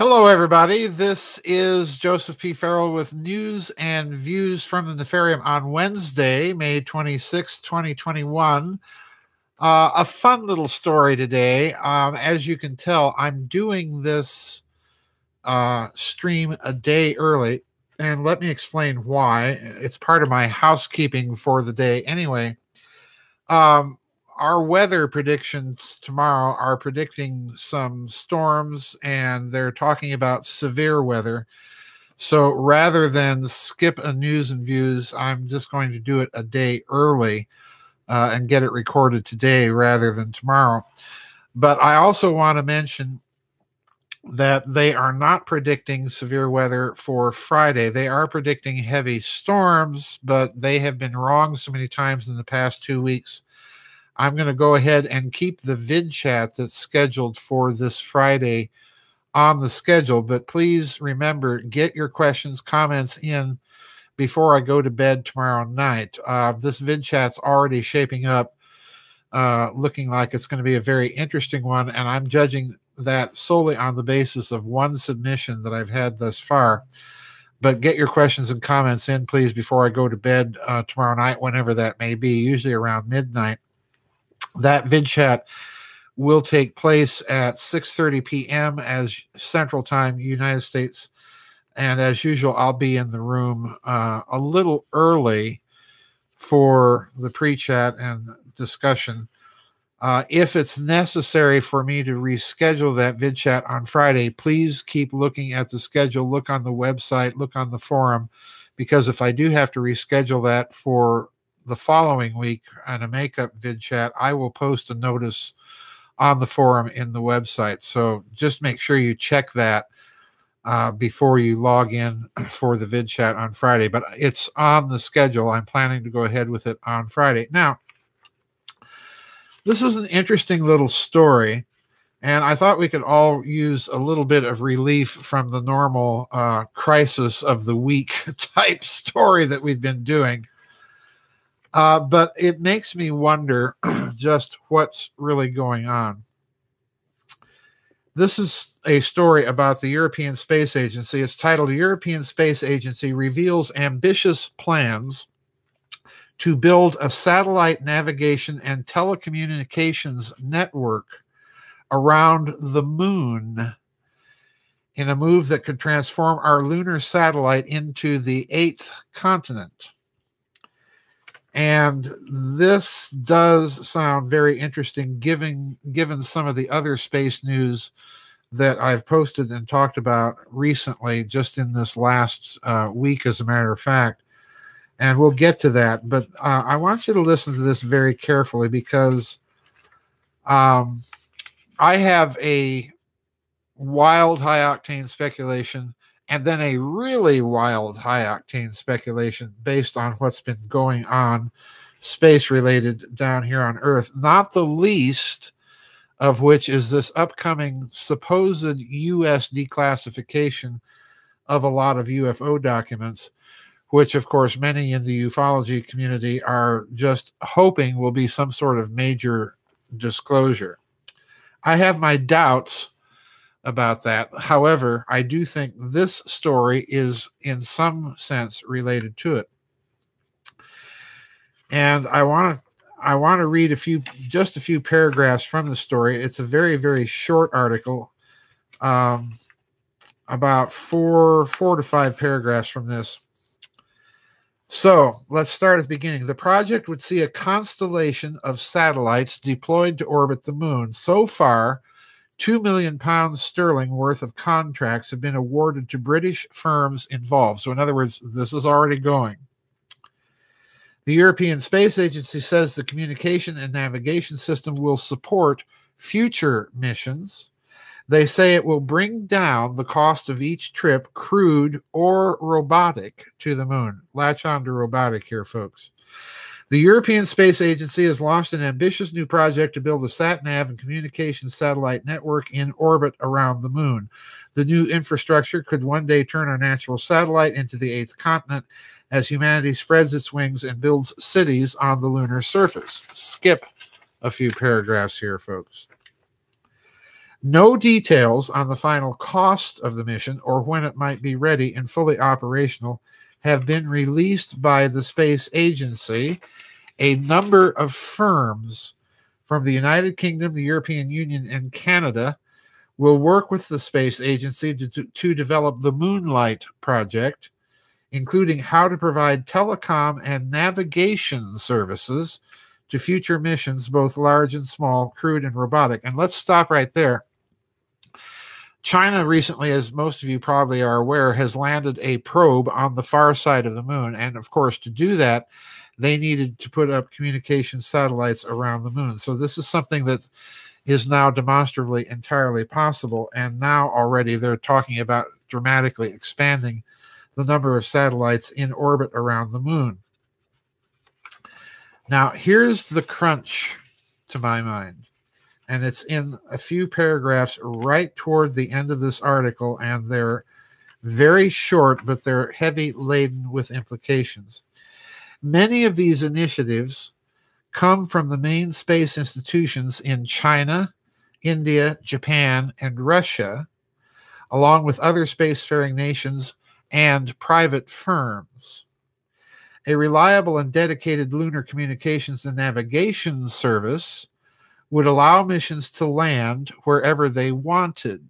Hello, everybody. This is Joseph P. Farrell with news and views from the Nefarium on Wednesday, May 26, 2021. Uh, a fun little story today. Um, as you can tell, I'm doing this uh, stream a day early, and let me explain why. It's part of my housekeeping for the day anyway. Um, our weather predictions tomorrow are predicting some storms and they're talking about severe weather. So rather than skip a news and views, I'm just going to do it a day early uh, and get it recorded today rather than tomorrow. But I also want to mention that they are not predicting severe weather for Friday. They are predicting heavy storms, but they have been wrong so many times in the past two weeks I'm going to go ahead and keep the vid chat that's scheduled for this Friday on the schedule. But please remember, get your questions, comments in before I go to bed tomorrow night. Uh, this vid chat's already shaping up, uh, looking like it's going to be a very interesting one. And I'm judging that solely on the basis of one submission that I've had thus far. But get your questions and comments in, please, before I go to bed uh, tomorrow night, whenever that may be, usually around midnight. That vid chat will take place at 6:30 p.m. as Central Time, United States, and as usual, I'll be in the room uh, a little early for the pre-chat and discussion. Uh, if it's necessary for me to reschedule that vid chat on Friday, please keep looking at the schedule. Look on the website, look on the forum, because if I do have to reschedule that for the following week on a makeup vid chat, I will post a notice on the forum in the website. So just make sure you check that uh, before you log in for the vid chat on Friday. But it's on the schedule. I'm planning to go ahead with it on Friday. Now, this is an interesting little story. And I thought we could all use a little bit of relief from the normal uh, crisis of the week type story that we've been doing. Uh, but it makes me wonder just what's really going on. This is a story about the European Space Agency. It's titled European Space Agency Reveals Ambitious Plans to Build a Satellite Navigation and Telecommunications Network Around the Moon in a move that could transform our lunar satellite into the eighth continent. And this does sound very interesting, given given some of the other space news that I've posted and talked about recently, just in this last uh, week, as a matter of fact. And we'll get to that, but uh, I want you to listen to this very carefully because um, I have a wild high octane speculation and then a really wild high octane speculation based on what's been going on space related down here on Earth, not the least of which is this upcoming supposed U.S. declassification of a lot of UFO documents, which, of course, many in the ufology community are just hoping will be some sort of major disclosure. I have my doubts about that. However, I do think this story is in some sense related to it. And I want to I want to read a few just a few paragraphs from the story. It's a very very short article. Um, about four four to five paragraphs from this. So let's start at the beginning. The project would see a constellation of satellites deployed to orbit the moon. So far, 2 million pounds sterling worth of contracts have been awarded to British firms involved. So, in other words, this is already going. The European Space Agency says the communication and navigation system will support future missions. They say it will bring down the cost of each trip, crewed or robotic, to the moon. Latch on to robotic here, folks. The European Space Agency has launched an ambitious new project to build a SatNav and communications satellite network in orbit around the moon. The new infrastructure could one day turn our natural satellite into the eighth continent as humanity spreads its wings and builds cities on the lunar surface. Skip a few paragraphs here, folks. No details on the final cost of the mission or when it might be ready and fully operational have been released by the space agency. A number of firms from the United Kingdom, the European Union, and Canada will work with the space agency to, to, develop the Moonlight project, including how to provide telecom and navigation services to future missions, both large and small, crewed and robotic. And let's stop right there. China recently, as most of you probably are aware, has landed a probe on the far side of the moon. And of course, to do that, they needed to put up communication satellites around the moon. So this is something that is now demonstrably entirely possible. And now already they're talking about dramatically expanding the number of satellites in orbit around the moon. Now, here's the crunch to my mind and it's in a few paragraphs right toward the end of this article, and they're very short, but they're heavy laden with implications. Many of these initiatives come from the main space institutions in China, India, Japan, and Russia, along with other spacefaring nations and private firms. A reliable and dedicated lunar communications and navigation service would allow missions to land wherever they wanted.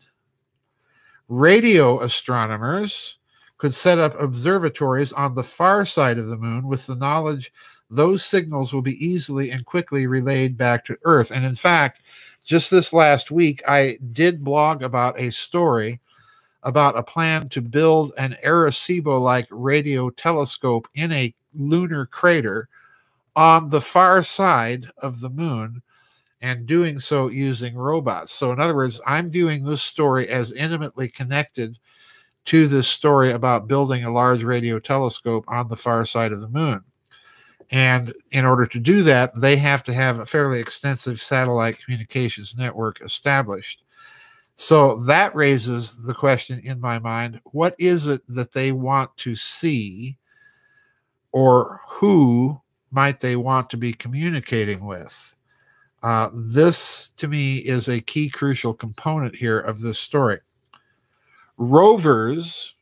Radio astronomers could set up observatories on the far side of the moon with the knowledge those signals will be easily and quickly relayed back to Earth. And in fact, just this last week, I did blog about a story about a plan to build an Arecibo like radio telescope in a lunar crater on the far side of the moon and doing so using robots. So, in other words, I'm viewing this story as intimately connected to this story about building a large radio telescope on the far side of the moon. And in order to do that, they have to have a fairly extensive satellite communications network established. So that raises the question in my mind what is it that they want to see, or who might they want to be communicating with? Uh, this, to me, is a key crucial component here of this story. Rovers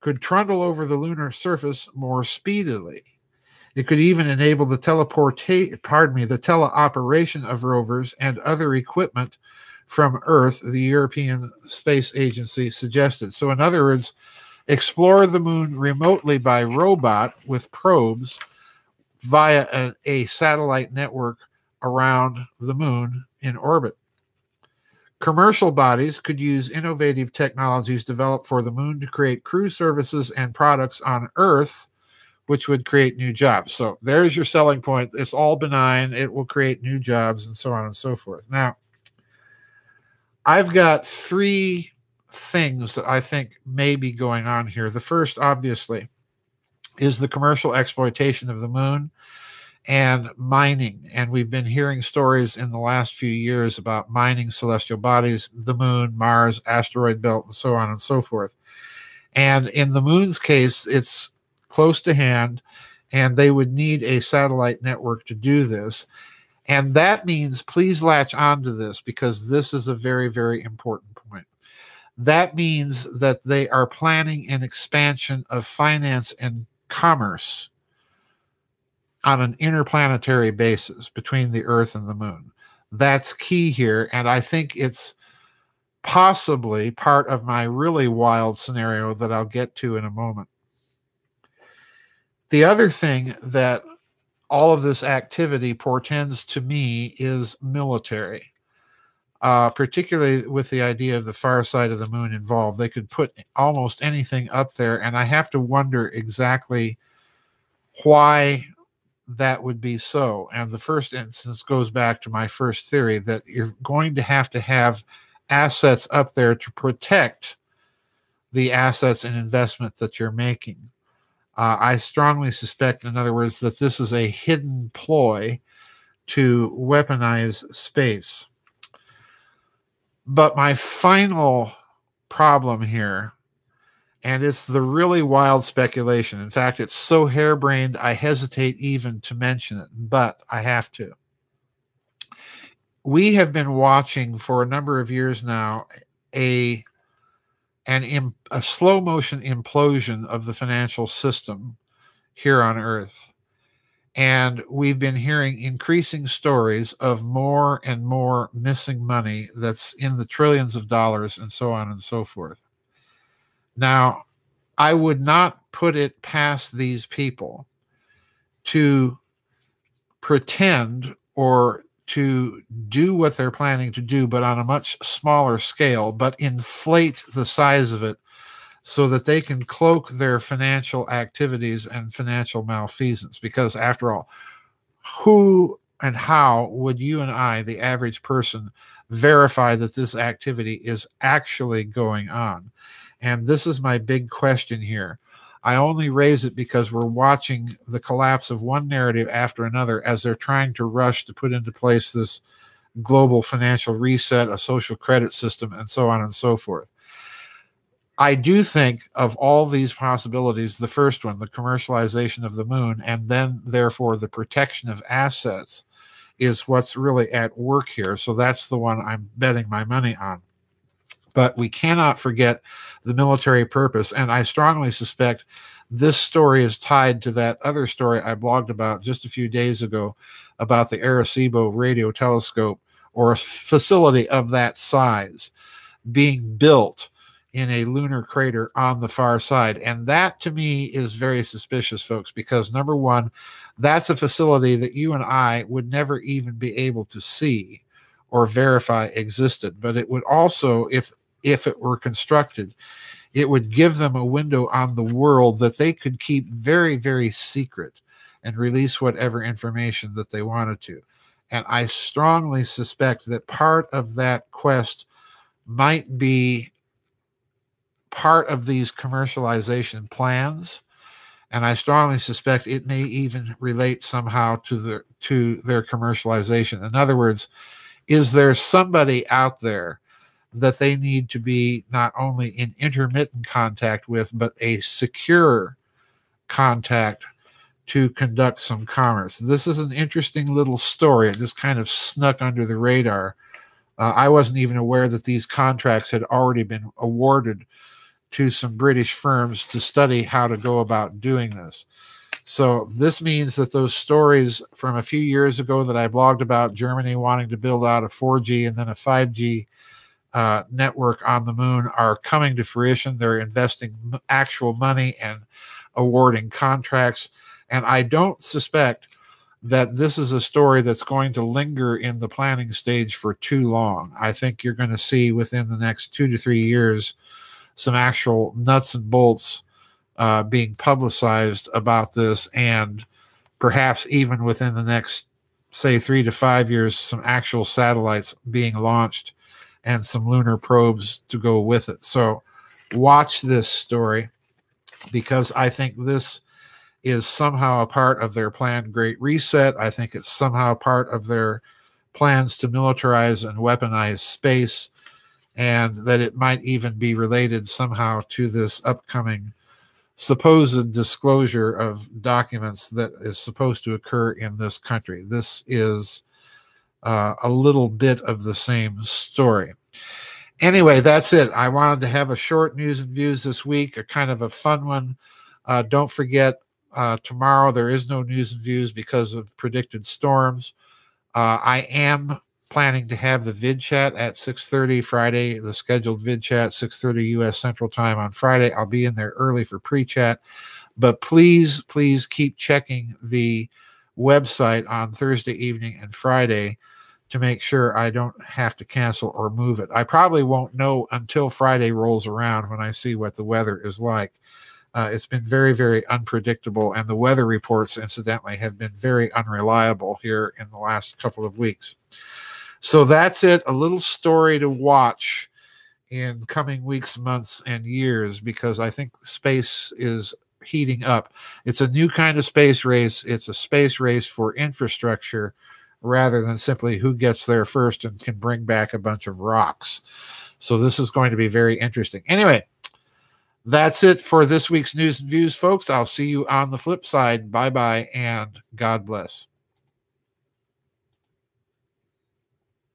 could trundle over the lunar surface more speedily. It could even enable the teleportation, pardon me, the teleoperation of rovers and other equipment from Earth, the European Space Agency suggested. So, in other words, explore the moon remotely by robot with probes via a, a satellite network around the moon in orbit. Commercial bodies could use innovative technologies developed for the moon to create crew services and products on Earth, which would create new jobs. So there's your selling point. It's all benign, it will create new jobs, and so on and so forth. Now, I've got three things that I think may be going on here. The first, obviously, is the commercial exploitation of the moon and mining. And we've been hearing stories in the last few years about mining celestial bodies, the moon, Mars, asteroid belt, and so on and so forth. And in the moon's case, it's close to hand, and they would need a satellite network to do this. And that means please latch onto this because this is a very, very important point. That means that they are planning an expansion of finance and commerce on an interplanetary basis between the Earth and the Moon. That's key here. And I think it's possibly part of my really wild scenario that I'll get to in a moment. The other thing that all of this activity portends to me is military, uh, particularly with the idea of the far side of the moon involved. They could put almost anything up there, and I have to wonder exactly why that would be so. And the first instance goes back to my first theory that you're going to have to have assets up there to protect the assets and investment that you're making. Uh, I strongly suspect, in other words, that this is a hidden ploy to weaponize space. But my final problem here and it's the really wild speculation. In fact, it's so harebrained, I hesitate even to mention it, but I have to. we have been watching for a number of years now a an a slow motion implosion of the financial system here on earth and we've been hearing increasing stories of more and more missing money that's in the trillions of dollars and so on and so forth now i would not put it past these people to pretend or to do what they're planning to do, but on a much smaller scale, but inflate the size of it so that they can cloak their financial activities and financial malfeasance. Because after all, who and how would you and I, the average person, verify that this activity is actually going on? And this is my big question here. I only raise it because we're watching the collapse of one narrative after another as they're trying to rush to put into place this global financial reset, a social credit system, and so on and so forth. I do think of all these possibilities, the first one, the commercialization of the moon, and then therefore the protection of assets, is what's really at work here. So that's the one I'm betting my money on. But we cannot forget the military purpose. And I strongly suspect this story is tied to that other story I blogged about just a few days ago about the Arecibo radio telescope or a facility of that size being built in a lunar crater on the far side. And that to me is very suspicious, folks, because number one, that's a facility that you and I would never even be able to see or verify existed. But it would also, if if it were constructed, it would give them a window on the world that they could keep very, very secret and release whatever information that they wanted to. And I strongly suspect that part of that quest might be part of these commercialization plans. And i strongly suspect it may even relate somehow to the to their commercialization. In other words is there somebody out there that they need to be not only in intermittent contact with, but a secure contact to conduct some commerce. This is an interesting little story. It just kind of snuck under the radar. Uh, I wasn't even aware that these contracts had already been awarded to some British firms to study how to go about doing this. So, this means that those stories from a few years ago that I blogged about Germany wanting to build out a 4G and then a 5G uh, network on the moon are coming to fruition. They're investing actual money and awarding contracts. And I don't suspect that this is a story that's going to linger in the planning stage for too long. I think you're going to see within the next two to three years some actual nuts and bolts uh, being publicized about this, and perhaps even within the next, say, three to five years, some actual satellites being launched and some lunar probes to go with it. So watch this story because I think this is somehow a part of their planned Great Reset. I think it's somehow part of their plans to militarize and weaponize space, and that it might even be related somehow to this upcoming supposed disclosure of documents that is supposed to occur in this country. This is uh, a little bit of the same story. Anyway, that's it. I wanted to have a short news and views this week, a kind of a fun one. Uh, don't forget, uh, tomorrow there is no news and views because of predicted storms. Uh, I am planning to have the vid chat at 6.30 friday the scheduled vid chat 6.30 us central time on friday i'll be in there early for pre-chat but please please keep checking the website on thursday evening and friday to make sure I don't have to cancel or move it. I probably won't know until Friday rolls around when I see what the weather is like. Uh, it's been very, very unpredictable, and the weather reports, incidentally, have been very unreliable here in the last couple of weeks. So that's it. A little story to watch in coming weeks, months, and years because I think space is heating up. It's a new kind of space race, it's a space race for infrastructure rather than simply who gets there first and can bring back a bunch of rocks. So this is going to be very interesting. Anyway, that's it for this week's news and views, folks. I'll see you on the flip side. Bye bye and God bless.